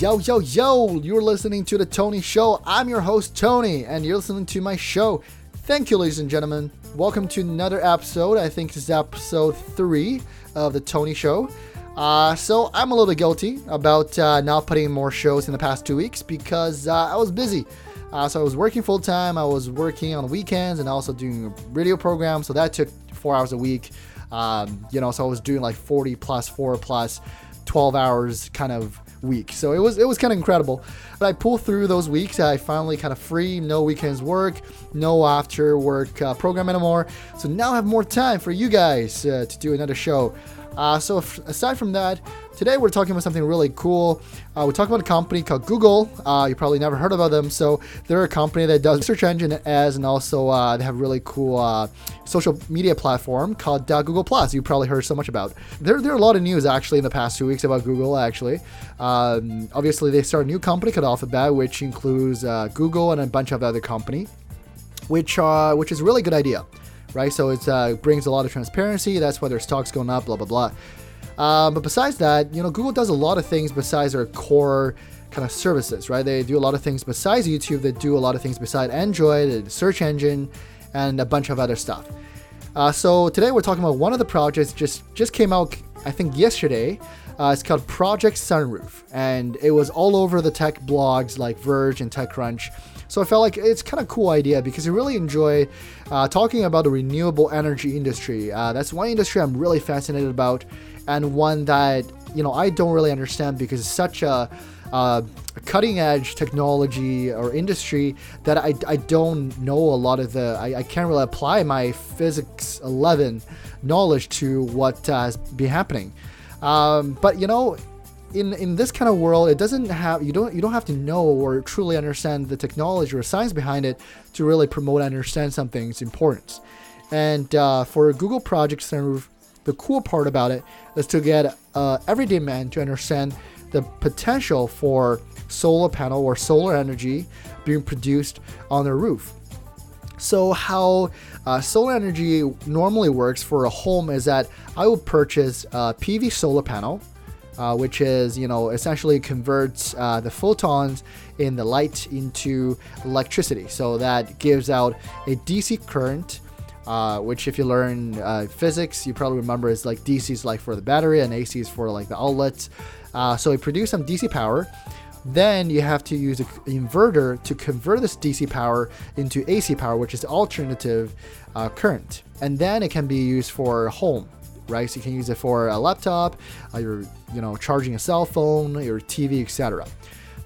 Yo, yo, yo, you're listening to The Tony Show. I'm your host, Tony, and you're listening to my show. Thank you, ladies and gentlemen. Welcome to another episode. I think this is episode three of The Tony Show. Uh, so I'm a little guilty about uh, not putting more shows in the past two weeks because uh, I was busy. Uh, so I was working full time. I was working on weekends and also doing a radio program. So that took four hours a week. Um, you know, so I was doing like 40 plus, four plus, 12 hours kind of week. So it was it was kind of incredible. But I pulled through those weeks. I finally kind of free, no weekends work, no after work uh, program anymore. So now I have more time for you guys uh, to do another show. Uh, so if, aside from that, today we're talking about something really cool. Uh, we're talking about a company called Google. Uh, you probably never heard about them. So they're a company that does search engine as, and also uh, they have really cool uh, social media platform called uh, Google Plus. You probably heard so much about. There, there are a lot of news actually in the past two weeks about Google. Actually, um, obviously they start a new company called Alphabet, which includes Google and a bunch of other company, which which is a really good idea right? So it uh, brings a lot of transparency. That's why their stock's going up, blah, blah, blah. Uh, but besides that, you know, Google does a lot of things besides their core kind of services, right? They do a lot of things besides YouTube. They do a lot of things besides Android, the search engine, and a bunch of other stuff. Uh, so today we're talking about one of the projects just just came out, I think yesterday. Uh, it's called Project Sunroof, and it was all over the tech blogs like Verge and TechCrunch. So I felt like it's kind of cool idea because I really enjoy uh, talking about the renewable energy industry. Uh, that's one industry I'm really fascinated about, and one that you know I don't really understand because it's such a cutting edge technology or industry that I, I don't know a lot of the I, I can't really apply my physics 11 knowledge to what uh, has been happening um, but you know in in this kind of world, it doesn't have you don't you don't have to know or truly understand the technology or science behind it to really promote and understand something's importance. And uh, for Google Project Sunroof, the cool part about it is to get uh, everyday man to understand the potential for solar panel or solar energy being produced on their roof. So how uh, solar energy normally works for a home is that I would purchase a PV solar panel uh, which is you know essentially converts uh, the photons in the light into electricity. So that gives out a DC current. Uh, which, if you learn uh, physics, you probably remember is like DC is like for the battery and AC is for like the outlets. Uh, so it produces some DC power. Then you have to use an inverter to convert this DC power into AC power, which is alternative uh, current. And then it can be used for home right? So you can use it for a laptop, uh, you're you know charging a cell phone, your TV, etc.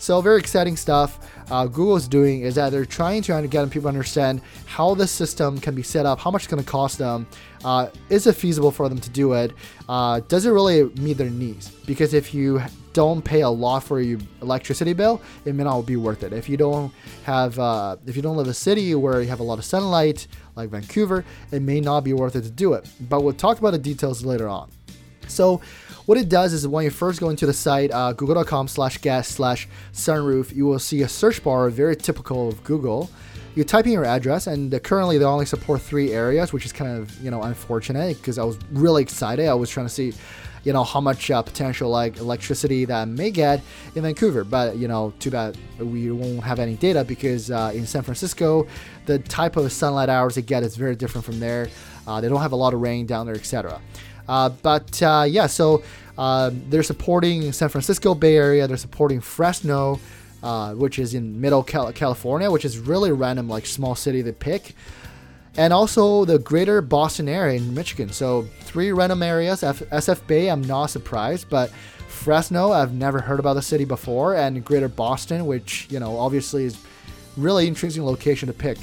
So very exciting stuff. Uh, Google's doing is that they're trying to get people to understand how the system can be set up, how much it's going to cost them, uh, is it feasible for them to do it, uh, does it really meet their needs? Because if you don't pay a lot for your electricity bill, it may not be worth it. If you don't have, uh, if you don't live in a city where you have a lot of sunlight, like Vancouver, it may not be worth it to do it. But we'll talk about the details later on. So what it does is when you first go into the site, uh, google.com slash get slash sunroof, you will see a search bar very typical of Google. You type in your address, and currently they only support three areas, which is kind of you know unfortunate because I was really excited. I was trying to see you know how much uh, potential like electricity that I may get in Vancouver. But you know, too bad we won't have any data because uh, in San Francisco, the type of sunlight hours they get is very different from there. Uh, they don't have a lot of rain down there, etc. Uh, but uh, yeah, so uh, they're supporting San Francisco Bay Area. They're supporting Fresno. which is in middle California, which is really random, like small city they pick and also the greater Boston area in Michigan. So three random areas. F- SF Bay, I'm not surprised, but Fresno, I've never heard about the city before, and greater Boston, which you know obviously is really interesting location to pick.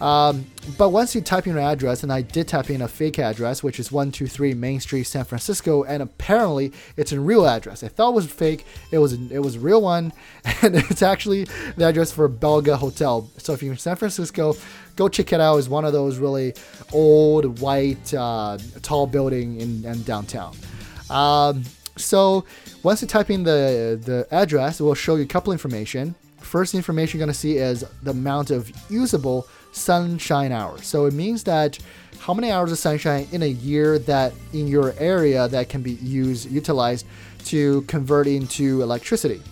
Um, but once you type in an address, and I did type in a fake address, which is 123 Main Street, San Francisco, and apparently it's a real address. I thought it was fake. It was it was a real one, and it's actually the address for Belga Hotel. So if you're in San Francisco, go check it out. It's one of those really old, white, uh, tall building in, in downtown. Um, so once you type in the the address, it will show you a couple information. First information you're gonna see is the amount of usable sunshine hours. So it means that how many hours of sunshine in a year that in your area that can be used utilized to convert into electricity.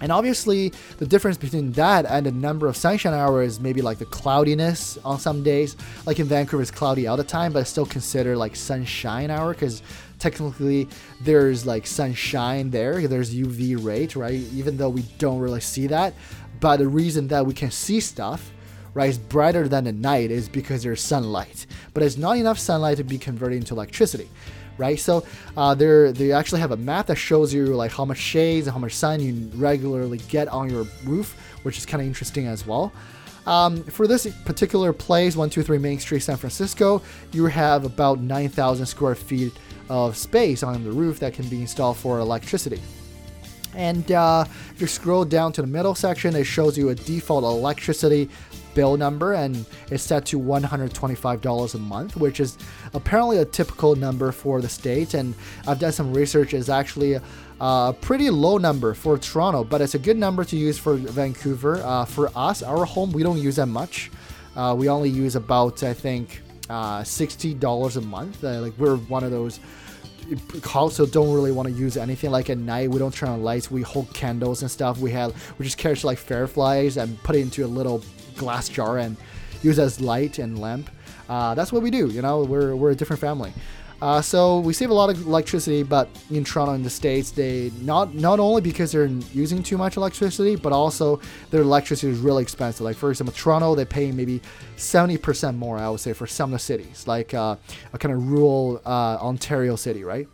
And obviously, the difference between that and the number of sunshine hours maybe like the cloudiness on some days. Like in Vancouver, it's cloudy all the time, but it's still considered like sunshine hour because technically there's like sunshine there. There's UV rate, right? Even though we don't really see that. But the reason that we can see stuff, is brighter than the night is because there's sunlight. But it's not enough sunlight to be converted into electricity right? So uh, they they actually have a map that shows you like how much shades and how much sun you regularly get on your roof, which is kind of interesting as well. Um, for this particular place, 123 Main Street, San Francisco, you have about 9,000 square feet of space on the roof that can be installed for electricity. And uh, if you scroll down to the middle section, it shows you a default electricity bill number and it's set to $125 a month, which is apparently a typical number for the state. And I've done some research, is actually a pretty low number for Toronto, but it's a good number to use for Vancouver. Uh, for us, our home, we don't use that much. Uh, we only use about, I think, uh, $60 a month. Uh, like we're one of those also don't really want to use anything like at night we don't turn on lights we hold candles and stuff we have we just catch like fireflies and put it into a little glass jar and use as light and lamp. Uh, that's what we do. You know, we're, we're a different family. Uh, so we save a lot of electricity, but in Toronto, in the states, they not not only because they're using too much electricity, but also their electricity is really expensive. Like for example, Toronto, they pay maybe seventy percent more. I would say for some of the cities, like uh, a kind of rural uh, Ontario city, right?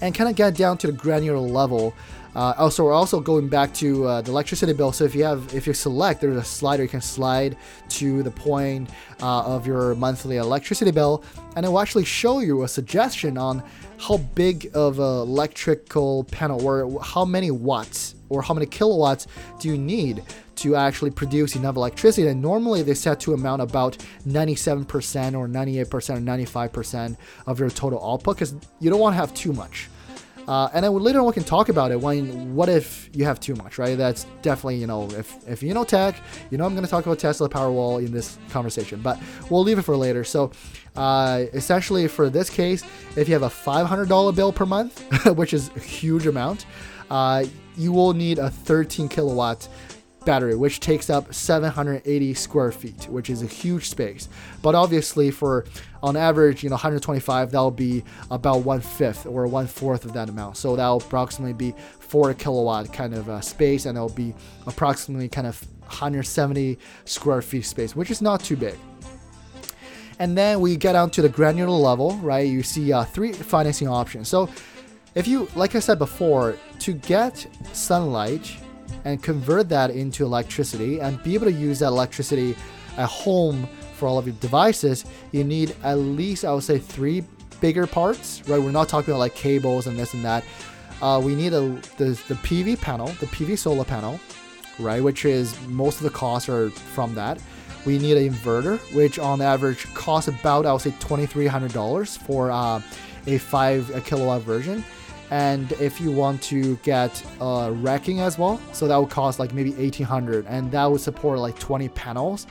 And kind of get down to the granular level. Uh, also, we're also going back to uh, the electricity bill. So if you have, if you select, there's a slider you can slide to the point uh, of your monthly electricity bill, and it will actually show you a suggestion on how big of a electrical panel or how many watts or how many kilowatts do you need to actually produce enough electricity. And normally they set to amount about 97% or 98% or 95% of your total output because you don't want to have too much. Uh, and then later on we can talk about it when what if you have too much, right? That's definitely you know if if you know tech, you know I'm going to talk about Tesla Powerwall in this conversation, but we'll leave it for later. So uh, essentially for this case, if you have a $500 bill per month, which is a huge amount, uh, you will need a 13 kilowatt battery, which takes up 780 square feet, which is a huge space. But obviously, for on average, you know, 125, that'll be about one fifth or one fourth of that amount. So that'll approximately be four kilowatt kind of uh, space, and it'll be approximately kind of 170 square feet space, which is not too big. And then we get down to the granular level, right? You see uh, three financing options. So if you, like I said before, to get sunlight and convert that into electricity and be able to use that electricity at home for all of your devices, you need at least, I would say, three bigger parts, right? We're not talking about like cables and this and that. Uh, we need a, the, the PV panel, the PV solar panel, right? Which is most of the costs are from that. We need an inverter, which on average costs about, I would say, $2,300 for uh, a 5 kilowatt version and if you want to get uh, racking as well so that would cost like maybe 1800 and that would support like 20 panels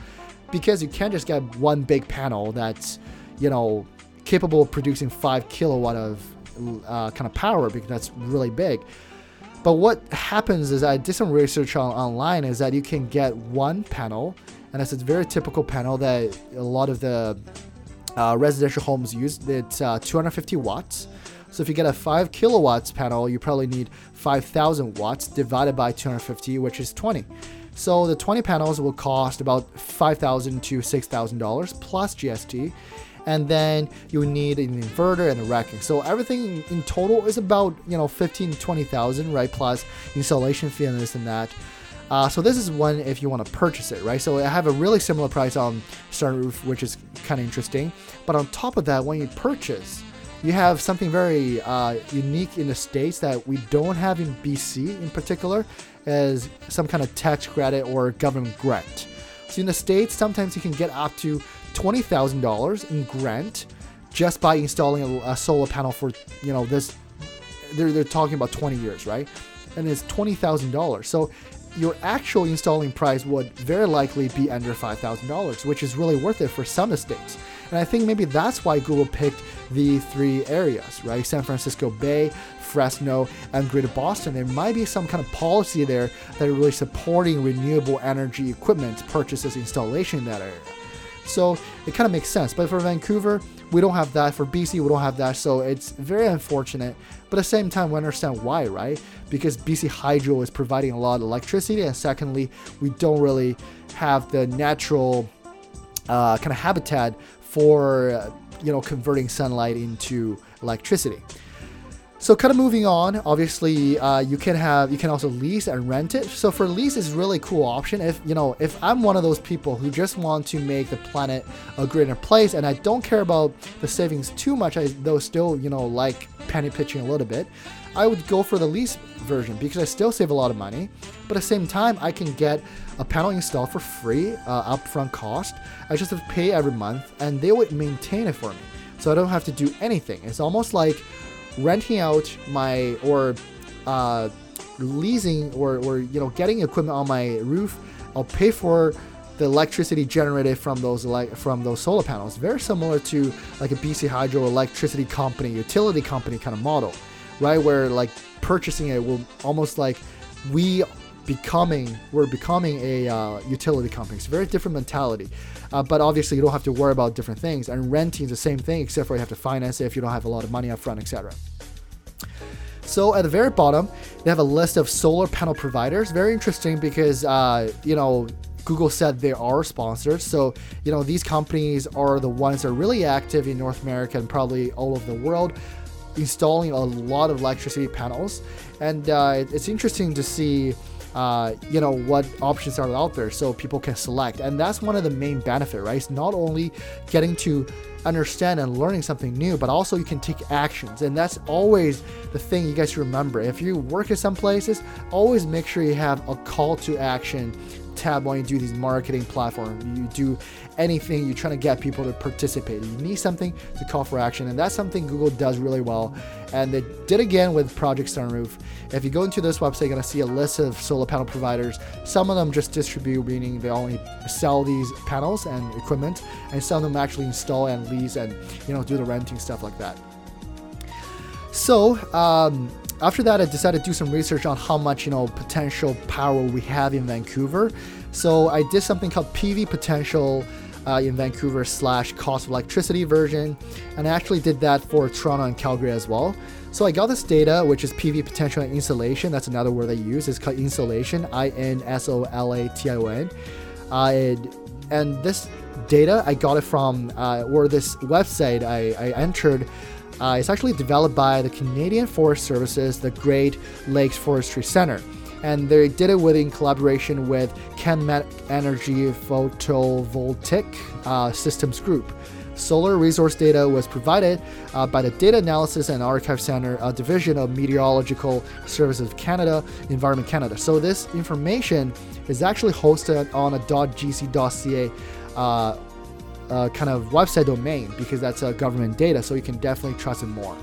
because you can't just get one big panel that's you know capable of producing 5 kilowatt of uh, kind of power because that's really big. But what happens is i did some research on, online is that you can get one panel and it's a very typical panel that a lot of the uh, residential homes use. It's uh, 250 watts. So if you get a 5 kilowatts panel, you probably need 5,000 watts divided by 250, which is 20. So the 20 panels will cost about 5,000 to $6,000 plus GST. And then you need an inverter and a racking. So everything in total is about, you know, 15 to 20,000, right? Plus installation fee and this and that. Uh, so this is one if you want to purchase it, right? So I have a really similar price on Sunroof, which is kind of interesting. But on top of that, when you purchase, you have something very uh, unique in the states that we don't have in BC in particular, as some kind of tax credit or government grant. So in the states, sometimes you can get up to twenty thousand dollars in grant just by installing a, a, solar panel for you know this. They're, they're talking about 20 years, right? And it's twenty thousand dollars. So your actual installing price would very likely be under $5,000, which is really worth it for some estates. And I think maybe that's why Google picked the three areas, right? San Francisco Bay, Fresno, and Greater Boston. There might be some kind of policy there that are really supporting renewable energy equipment purchases installation in that area. So it kind of makes sense. But for Vancouver, we don't have that. For BC, we don't have that. So it's very unfortunate. But at the same time, we understand why, right? Because BC Hydro is providing a lot of electricity. And secondly, we don't really have the natural uh, kind of habitat for, uh, you know, converting sunlight into electricity. So kind of moving on, obviously uh, you can have you can also lease and rent it. So for lease is really cool option. If you know if I'm one of those people who just want to make the planet a greener place and I don't care about the savings too much, I though still you know like penny pitching a little bit, I would go for the lease version because I still save a lot of money. But at the same time, I can get a panel installed for free, uh, upfront cost. I just have to pay every month, and they would maintain it for me, so I don't have to do anything. It's almost like renting out my or uh, leasing or, or you know getting equipment on my roof i'll pay for the electricity generated from those like from those solar panels. Very similar to like a bc hydro electricity company utility company kind of model right? Where like purchasing it will almost like we becoming we're becoming a uh, utility company. It's a very different mentality uh, but obviously you don't have to worry about different things and renting is the same thing except for you have to finance it if you don't have a lot of money up front etc so at the very bottom, they have a list of solar panel providers. Very interesting because, uh, you know, Google said they are sponsors. So, you know, these companies are the ones that are really active in North America and probably all over the world, installing a lot of electricity panels. And uh, it's interesting to see. Uh, you know what options are out there so people can select and that's one of the main benefit right it's not only getting to understand and learning something new, but also you can take actions. And that's always the thing you guys remember. If you work at some places, always make sure you have a call to action tab when you do these marketing platforms. You do anything, you're trying to get people to participate. You need something to call for action, and that's something Google does really well. And they did again with Project Sunroof. If you go into this website, you're gonna see a list of solar panel providers. Some of them just distribute, meaning they only sell these panels and equipment, and some of them actually install and lease and you know do the renting stuff like that. So um, after that, I decided to do some research on how much you know potential power we have in Vancouver. So I did something called PV potential uh, in Vancouver slash cost of electricity version, and I actually did that for Toronto and Calgary as well. So I got this data, which is PV potential and insolation. That's another word I use. It's called insulation, I N S O L A T I O N. Uh, and this data I got it from, uh, or this website I, I entered uh, it's actually developed by the Canadian Forest Services, the Great Lakes Forestry Center. And they did it with in collaboration with CanMet Energy Photovoltaic uh, Systems Group. Solar resource data was provided uh, by the Data Analysis and Archive Center, a division of Meteorological Services of Canada, Environment Canada. So this information is actually hosted on a .gc.ca uh, kind of website domain because that's uh, government data, so you can definitely trust it more.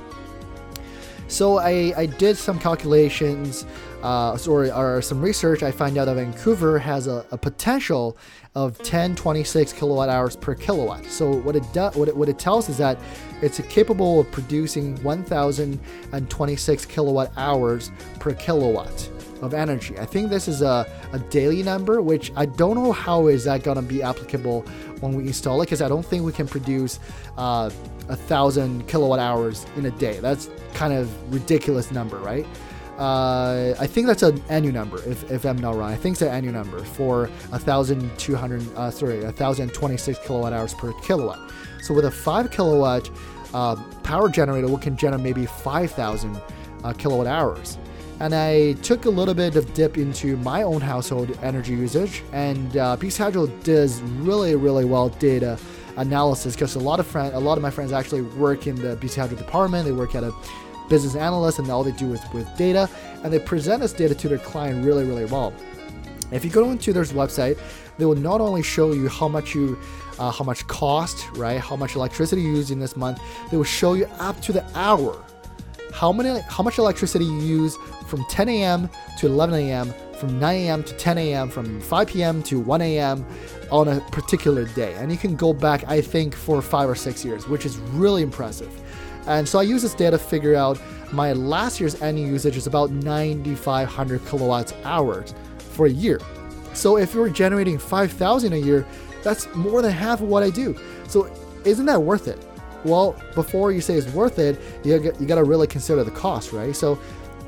So I, I did some calculations, uh, or, or some research. I find out that Vancouver has a, a potential of 1026 kilowatt hours per kilowatt. So what it does, what it, what it tells is that it's capable of producing 1026 kilowatt hours per kilowatt of energy. I think this is a, a daily number, which I don't know how is that gonna be applicable when we install it, because I don't think we can produce uh, a thousand kilowatt hours in a day. That's kind of ridiculous number, right? Uh, I think that's an annual number, if, if I'm not wrong. I think it's an annual number for a thousand two hundred, uh, sorry, a thousand twenty-six kilowatt hours per kilowatt. So with a five kilowatt uh, power generator, we can generate maybe five thousand uh, kilowatt hours and I took a little bit of dip into my own household energy usage. And uh, BC Hydro does really, really well data analysis because a lot of friend, a lot of my friends actually work in the BC Hydro department. They work at a business analyst, and all they do is with data, and they present this data to their client really, really well. If you go into their website, they will not only show you how much you uh, how much cost, right? How much electricity you use in this month. They will show you up to the hour how many how much electricity you use from 10 a.m. to 11 a.m. from 9 a.m. to 10 a.m., from 5 p.m. to 1 a.m. on a particular day. And you can go back, I think, for five or six years, which is really impressive. And so I use this data to figure out my last year's annual usage is about 9,500 kilowatts hours for a year. So if you're generating 5,000 a year, that's more than half of what I do. So isn't that worth it? Well, before you say it's worth it, you you got to really consider the cost, right? So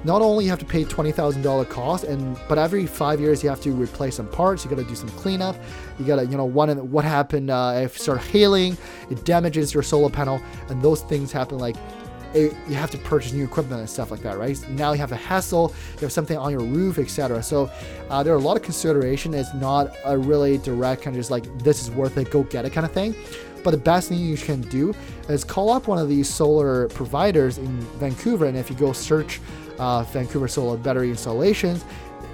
not only you have to pay $20,000 cost and but every 5 years you have to replace some parts, you got to do some cleanup. You got to, you know, one what happened uh, if you start hailing, it damages your solar panel and those things happen like it, you have to purchase new equipment and stuff like that, right? Now you have a hassle, you have something on your roof, etc. So uh, there are a lot of consideration. It's not a really direct kind of just like this is worth it, go get it kind of thing. But the best thing you can do is call up one of these solar providers in Vancouver, and if you go search uh, Vancouver solar battery installations,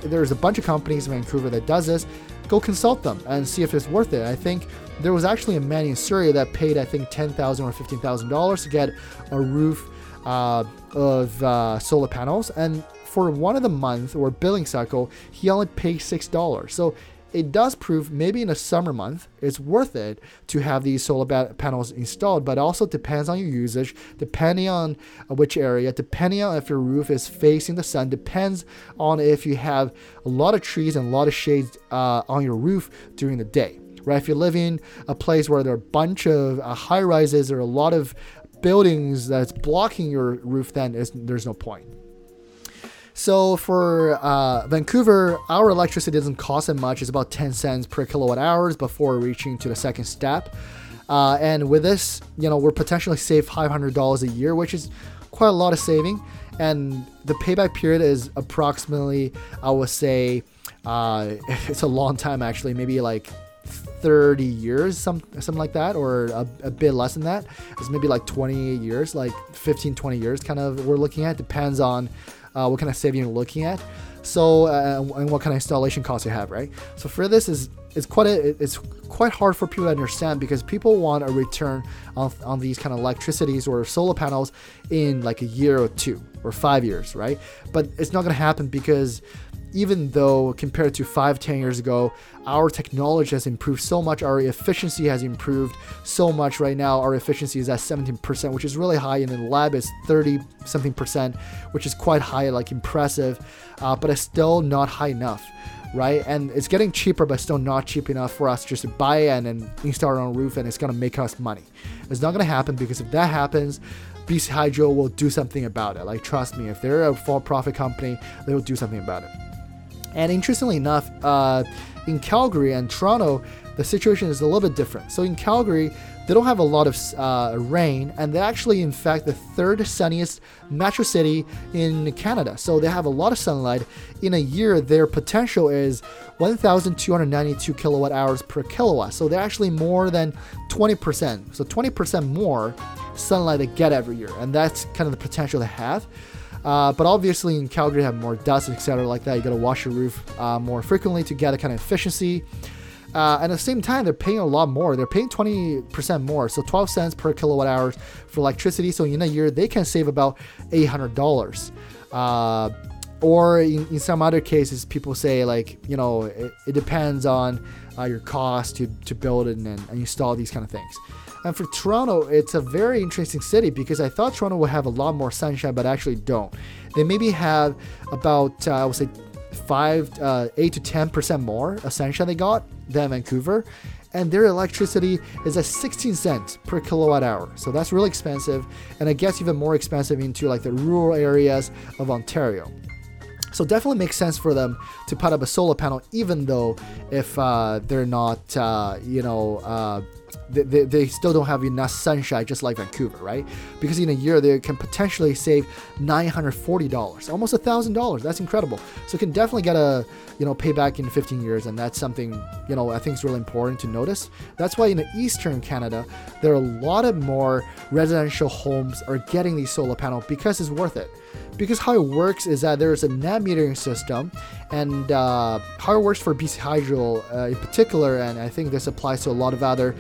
there's a bunch of companies in Vancouver that does this. Go consult them and see if it's worth it. I think there was actually a man in Surrey that paid I think ten thousand or fifteen thousand dollars to get a roof uh, of uh, solar panels, and for one of the month or billing cycle, he only paid six dollars. So it does prove maybe in a summer month it's worth it to have these solar panels installed but also depends on your usage depending on uh, which area depending on if your roof is facing the sun depends on if you have a lot of trees and a lot of shades uh, on your roof during the day right? If you live in a place where there are a bunch of uh, high rises or a lot of buildings that's blocking your roof, then there's no point. So for uh, Vancouver, our electricity doesn't cost that much. It's about 10 cents per kilowatt hours before reaching to the second step. Uh, and with this, you know, we're potentially save $500 a year, which is quite a lot of saving. And the payback period is approximately, I would say, uh, it's a long time actually, maybe like 30 years, some something like that, or a, a bit less than that. It's maybe like 20 years, like 15, 20 years, kind of. We're looking at depends on uh, what kind of saving you're looking at. So uh, and what kind of installation costs you have, right? So for this is it's quite a, it's quite hard for people to understand because people want a return on, on these kind of electricities or solar panels in like a year or two or five years, right? But it's not to happen because even though compared to five, ten years ago, our technology has improved so much, our efficiency has improved so much. Right now, our efficiency is at 17%, which is really high, and in the lab is 30 something percent, which is quite high, like impressive, uh, but it's still not high enough. Right, and it's getting cheaper, but still not cheap enough for us just to buy and install it on roof, and it's gonna make us money. It's not gonna happen because if that happens, BC Hydro will do something about it. Like, trust me, if they're a for-profit company, they will do something about it. And interestingly enough, uh, in Calgary and Toronto, the situation is a little bit different. So in Calgary, they don't have a lot of uh, rain, and they're actually, in fact, the third sunniest metro city in Canada. So they have a lot of sunlight. In a year, their potential is 1,292 kilowatt hours per kilowatt. So they're actually more than 20%. So 20% more sunlight they get every year, and that's kind of the potential they have. Uh, but obviously in Calgary, you have more dust, etc., like that. You got to wash your roof uh, more frequently to get that kind of efficiency. Uh, at the same time, they're paying a lot more. They're paying 20% more, so 12 cents per kilowatt hours for electricity. So in a year, they can save about $800. Uh, or in, in, some other cases, people say like, you know, it, it depends on uh, your cost to, to build and, and install these kind of things. And for Toronto, it's a very interesting city because I thought Toronto would have a lot more sunshine, but actually don't. They maybe have about, uh, I would say, five, uh, eight to ten percent more of sunshine they got than Vancouver, and their electricity is at 16 cents per kilowatt hour. So that's really expensive, and I guess even more expensive into like the rural areas of Ontario. So definitely makes sense for them to put up a solar panel, even though if uh, they're not, uh, you know uh, they, they, they, still don't have enough sunshine, just like Vancouver, right? Because in a year they can potentially save $940, almost $1,000. That's incredible. So you can definitely get a you know payback in 15 years, and that's something you know I think is really important to notice. That's why in the eastern Canada there are a lot of more residential homes are getting these solar panels because it's worth it. Because how it works is that there's a net metering system, and uh, how it works for BC Hydro uh, in particular, and I think this applies to a lot of other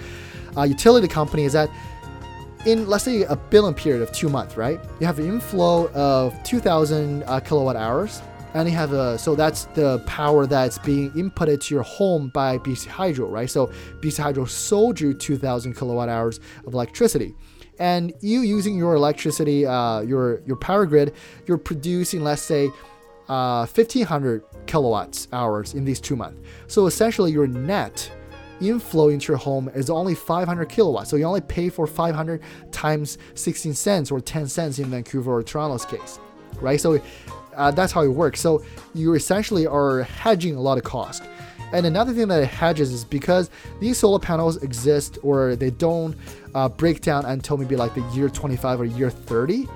uh, utility companies, is that in let's say a billing period of two months, right? You have an inflow of 2,000 uh, kilowatt hours, and you have a so that's the power that's being inputted to your home by BC Hydro, right? So BC Hydro sold you 2,000 kilowatt hours of electricity, and you using your electricity, uh, your your power grid, you're producing, let's say, uh, 1,500 kilowatts hours in these two months. So essentially, your net inflow into your home is only 500 kilowatts. So you only pay for 500 times 16 cents or 10 cents in Vancouver or Toronto's case, right? So uh, that's how it works. So you essentially are hedging a lot of cost. And another thing that it hedges is because these solar panels exist or they don't uh, break down until maybe like the year 25 or year 30.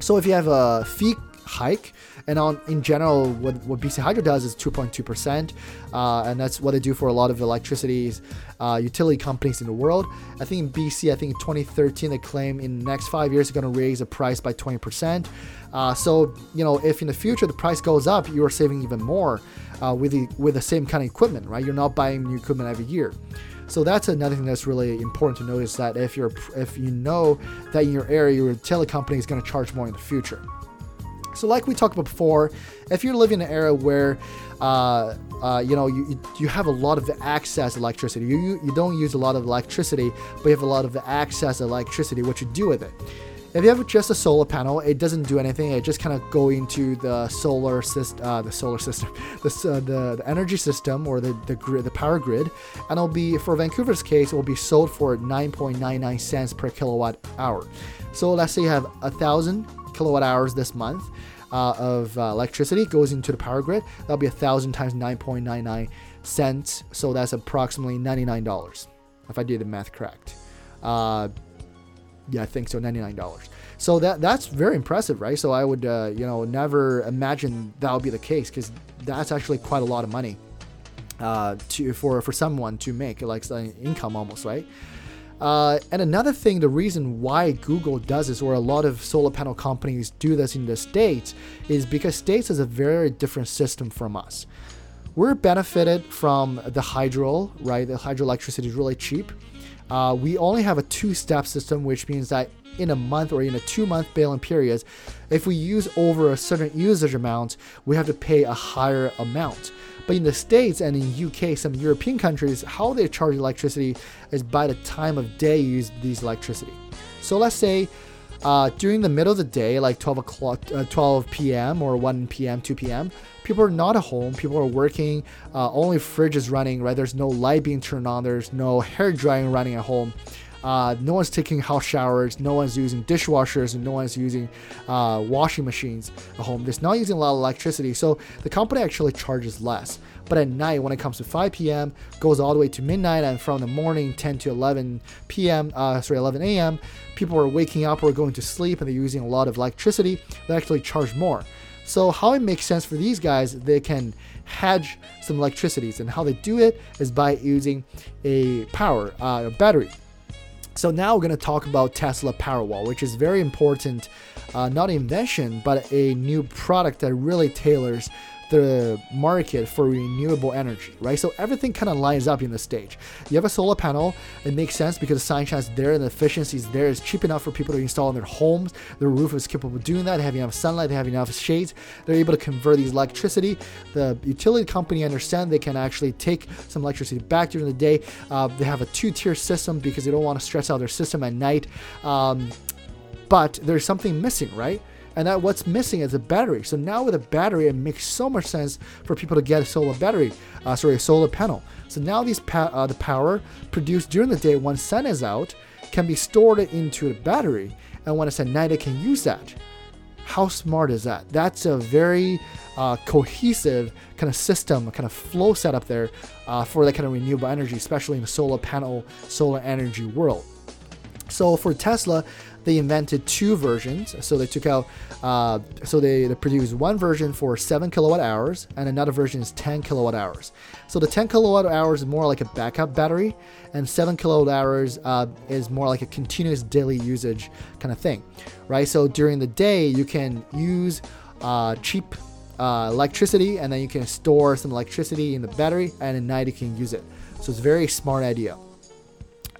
So if you have a fee hike, and on in general, what, what BC Hydro does is 2.2%, uh, and that's what they do for a lot of electricity uh, utility companies in the world. I think in BC, I think in 2013 they claim in the next five years they're going to raise the price by 20%. Uh, so you know, if in the future the price goes up, you are saving even more uh, with the with the same kind of equipment, right? You're not buying new equipment every year. So that's another thing that's really important to notice that if you're if you know that in your area your utility company is going to charge more in the future. So, like we talked about before, if you're living in an era where uh, uh, you know you, you have a lot of access electricity, you, you don't use a lot of electricity, but you have a lot of access electricity, what you do with it. If you have just a solar panel, it doesn't do anything. It just kind of go into the solar system, uh, the solar system, the, uh, the, the energy system or the the grid, the power grid, and it'll be for Vancouver's case, it will be sold for 9.99 cents per kilowatt hour. So let's say you have a thousand kilowatt hours this month uh, of uh, electricity goes into the power grid. That'll be a thousand times 9.99 cents. So that's approximately $99 if I did the math correct. Uh, yeah, I think so, $99. So that that's very impressive, right? So I would, uh, you know, never imagine that would be the case because that's actually quite a lot of money uh, to for for someone to make, like an income almost, right? Uh, and another thing, the reason why Google does this, or a lot of solar panel companies do this in the States, is because States has a very different system from us. We're benefited from the hydro, right? The hydroelectricity is really cheap. Uh, we only have a two-step system, which means that in a month or in a two-month bail-in if we use over a certain usage amount, we have to pay a higher amount. But in the States and in UK, some European countries, how they charge electricity is by the time of day you use these electricity. So let's say uh, during the middle of the day, like 12 o'clock, uh, 12 p.m. or 1 p.m., 2 p.m., people are not at home. People are working. Uh, only fridge is running, right? There's no light being turned on. There's no hair drying running at home. Uh, no one's taking hot showers. No one's using dishwashers, and no one's using uh, washing machines at home. There's not using a lot of electricity, so the company actually charges less. But at night, when it comes to 5 p.m., goes all the way to midnight, and from the morning 10 to 11 p.m. Uh, sorry 11 a.m., people are waking up or going to sleep, and they're using a lot of electricity. They actually charge more. So how it makes sense for these guys, they can hedge some electricities, and how they do it is by using a power, uh, a battery. So now we're going to talk about Tesla Powerwall, which is very important, uh, not invention, but a new product that really tailors the market for renewable energy, right? So everything kind of lines up in the stage. You have a solar panel, it makes sense because sunshine is there and the efficiency is there. It's cheap enough for people to install in their homes. Their roof is capable of doing that. They have enough sunlight, they have enough shades. They're able to convert these electricity. The utility company understand they can actually take some electricity back during the day. Uh, they have a two-tier system because they don't want to stress out their system at night. Um, but there's something missing, right? And that what's missing is a battery. So now with a battery, it makes so much sense for people to get a solar battery, uh, sorry, a solar panel. So now these pa- uh, the power produced during the day when sun is out can be stored into a battery, and when it's at night, it can use that. How smart is that? That's a very uh, cohesive kind of system, kind of flow setup there uh, for that kind of renewable energy, especially in the solar panel, solar energy world. So for Tesla, they invented two versions. So they took out, uh, so they, they produced one version for 7 kilowatt hours, and another version is 10 kilowatt hours. So the 10 kilowatt hours is more like a backup battery, and 7 kilowatt hours uh, is more like a continuous daily usage kind of thing, right? So during the day, you can use uh, cheap uh, electricity, and then you can store some electricity in the battery, and at night you can use it. So it's a very smart idea.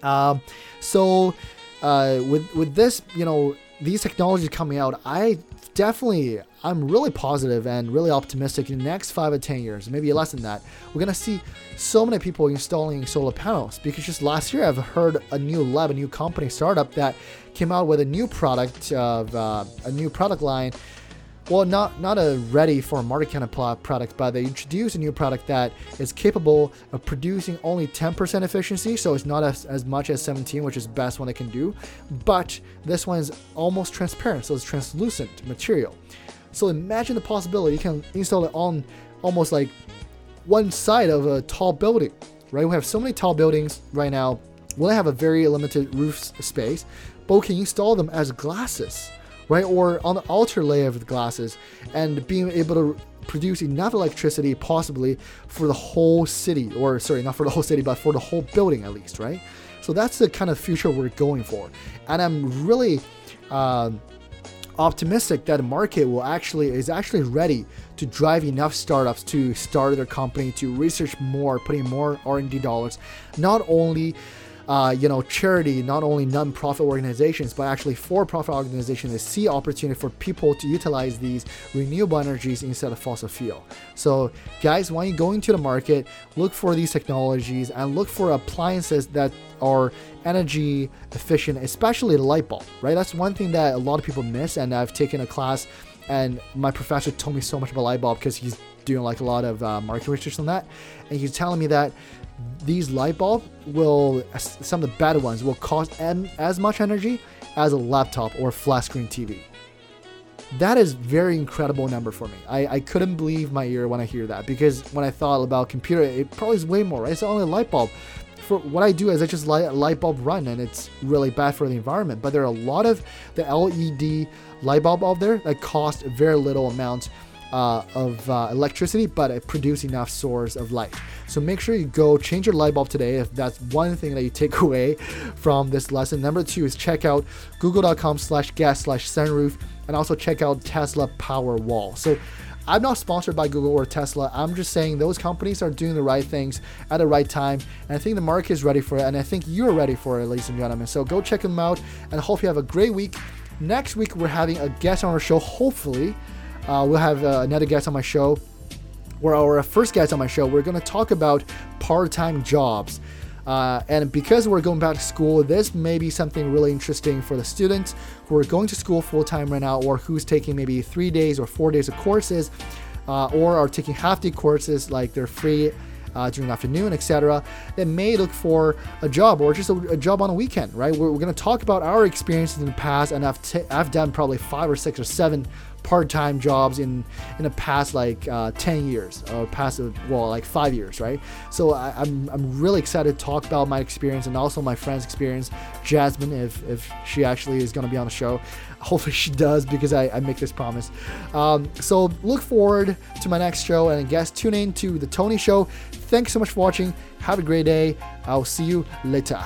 Um, so uh, with with this, you know, these technologies coming out, I definitely, I'm really positive and really optimistic in the next five or 10 years, maybe less than that, we're to see so many people installing solar panels. Because just last year, I've heard a new lab, a new company startup that came out with a new product of uh, a new product line well, not not a ready for market kind of product, but they introduced a new product that is capable of producing only 10% efficiency, so it's not as, as much as 17, which is best one it can do. But this one is almost transparent, so it's translucent material. So imagine the possibility you can install it on almost like one side of a tall building, right? We have so many tall buildings right now. We only have a very limited roof space, but we can install them as glasses right? Or on the outer layer of the glasses and being able to produce enough electricity possibly for the whole city, or sorry, not for the whole city, but for the whole building at least, right? So that's the kind of future we're going for. And I'm really uh, optimistic that the market will actually is actually ready to drive enough startups to start their company to research more, putting more R&D dollars, not only uh, you know, charity, not only non-profit organizations, but actually for-profit organizations that see opportunity for people to utilize these renewable energies instead of fossil fuel. So, guys, when you go into the market, look for these technologies and look for appliances that are energy efficient, especially the light bulb, right? That's one thing that a lot of people miss, and I've taken a class and my professor told me so much about light bulb because he's doing like a lot of uh, market research on that and he's telling me that these light bulb will some of the better ones will cost as much energy as a laptop or flat screen TV. That is very incredible number for me. I, I couldn't believe my ear when I hear that because when I thought about computer, it probably is way more. Right? It's only a light bulb. For what I do is I just light light bulb run, and it's really bad for the environment. But there are a lot of the LED light bulb out there that cost very little amount uh, of uh, electricity, but it produces enough source of light. So make sure you go change your light bulb today if that's one thing that you take away from this lesson. Number two is check out google.com slash get slash sunroof and also check out Tesla Powerwall. So I'm not sponsored by Google or Tesla. I'm just saying those companies are doing the right things at the right time. And I think the market is ready for it. And I think you're ready for it, ladies and gentlemen. So go check them out and hope you have a great week. Next week, we're having a guest on our show, hopefully. Uh, we'll have uh, another guest on my show. Where our first guest on my show, we're going to talk about part-time jobs. Uh, and because we're going back to school, this may be something really interesting for the students who are going to school full time right now, or who's taking maybe three days or four days of courses, uh, or are taking half day courses like they're free uh, during the afternoon, etc., that may look for a job or just a, a job on a weekend, right? We're, we're going to talk about our experiences in the past, and I've, t- I've done probably five or six or seven part-time jobs in in the past like uh, 10 years or past well like five years right? So I, am I'm, I'm really excited to talk about my experience and also my friend's experience jasmine if if she actually is going to be on the show. Hopefully she does because I, I make this promise. Um, so look forward to my next show. And I guess tune in to the tony show. Thanks so much for watching. Have a great day. I'll see you later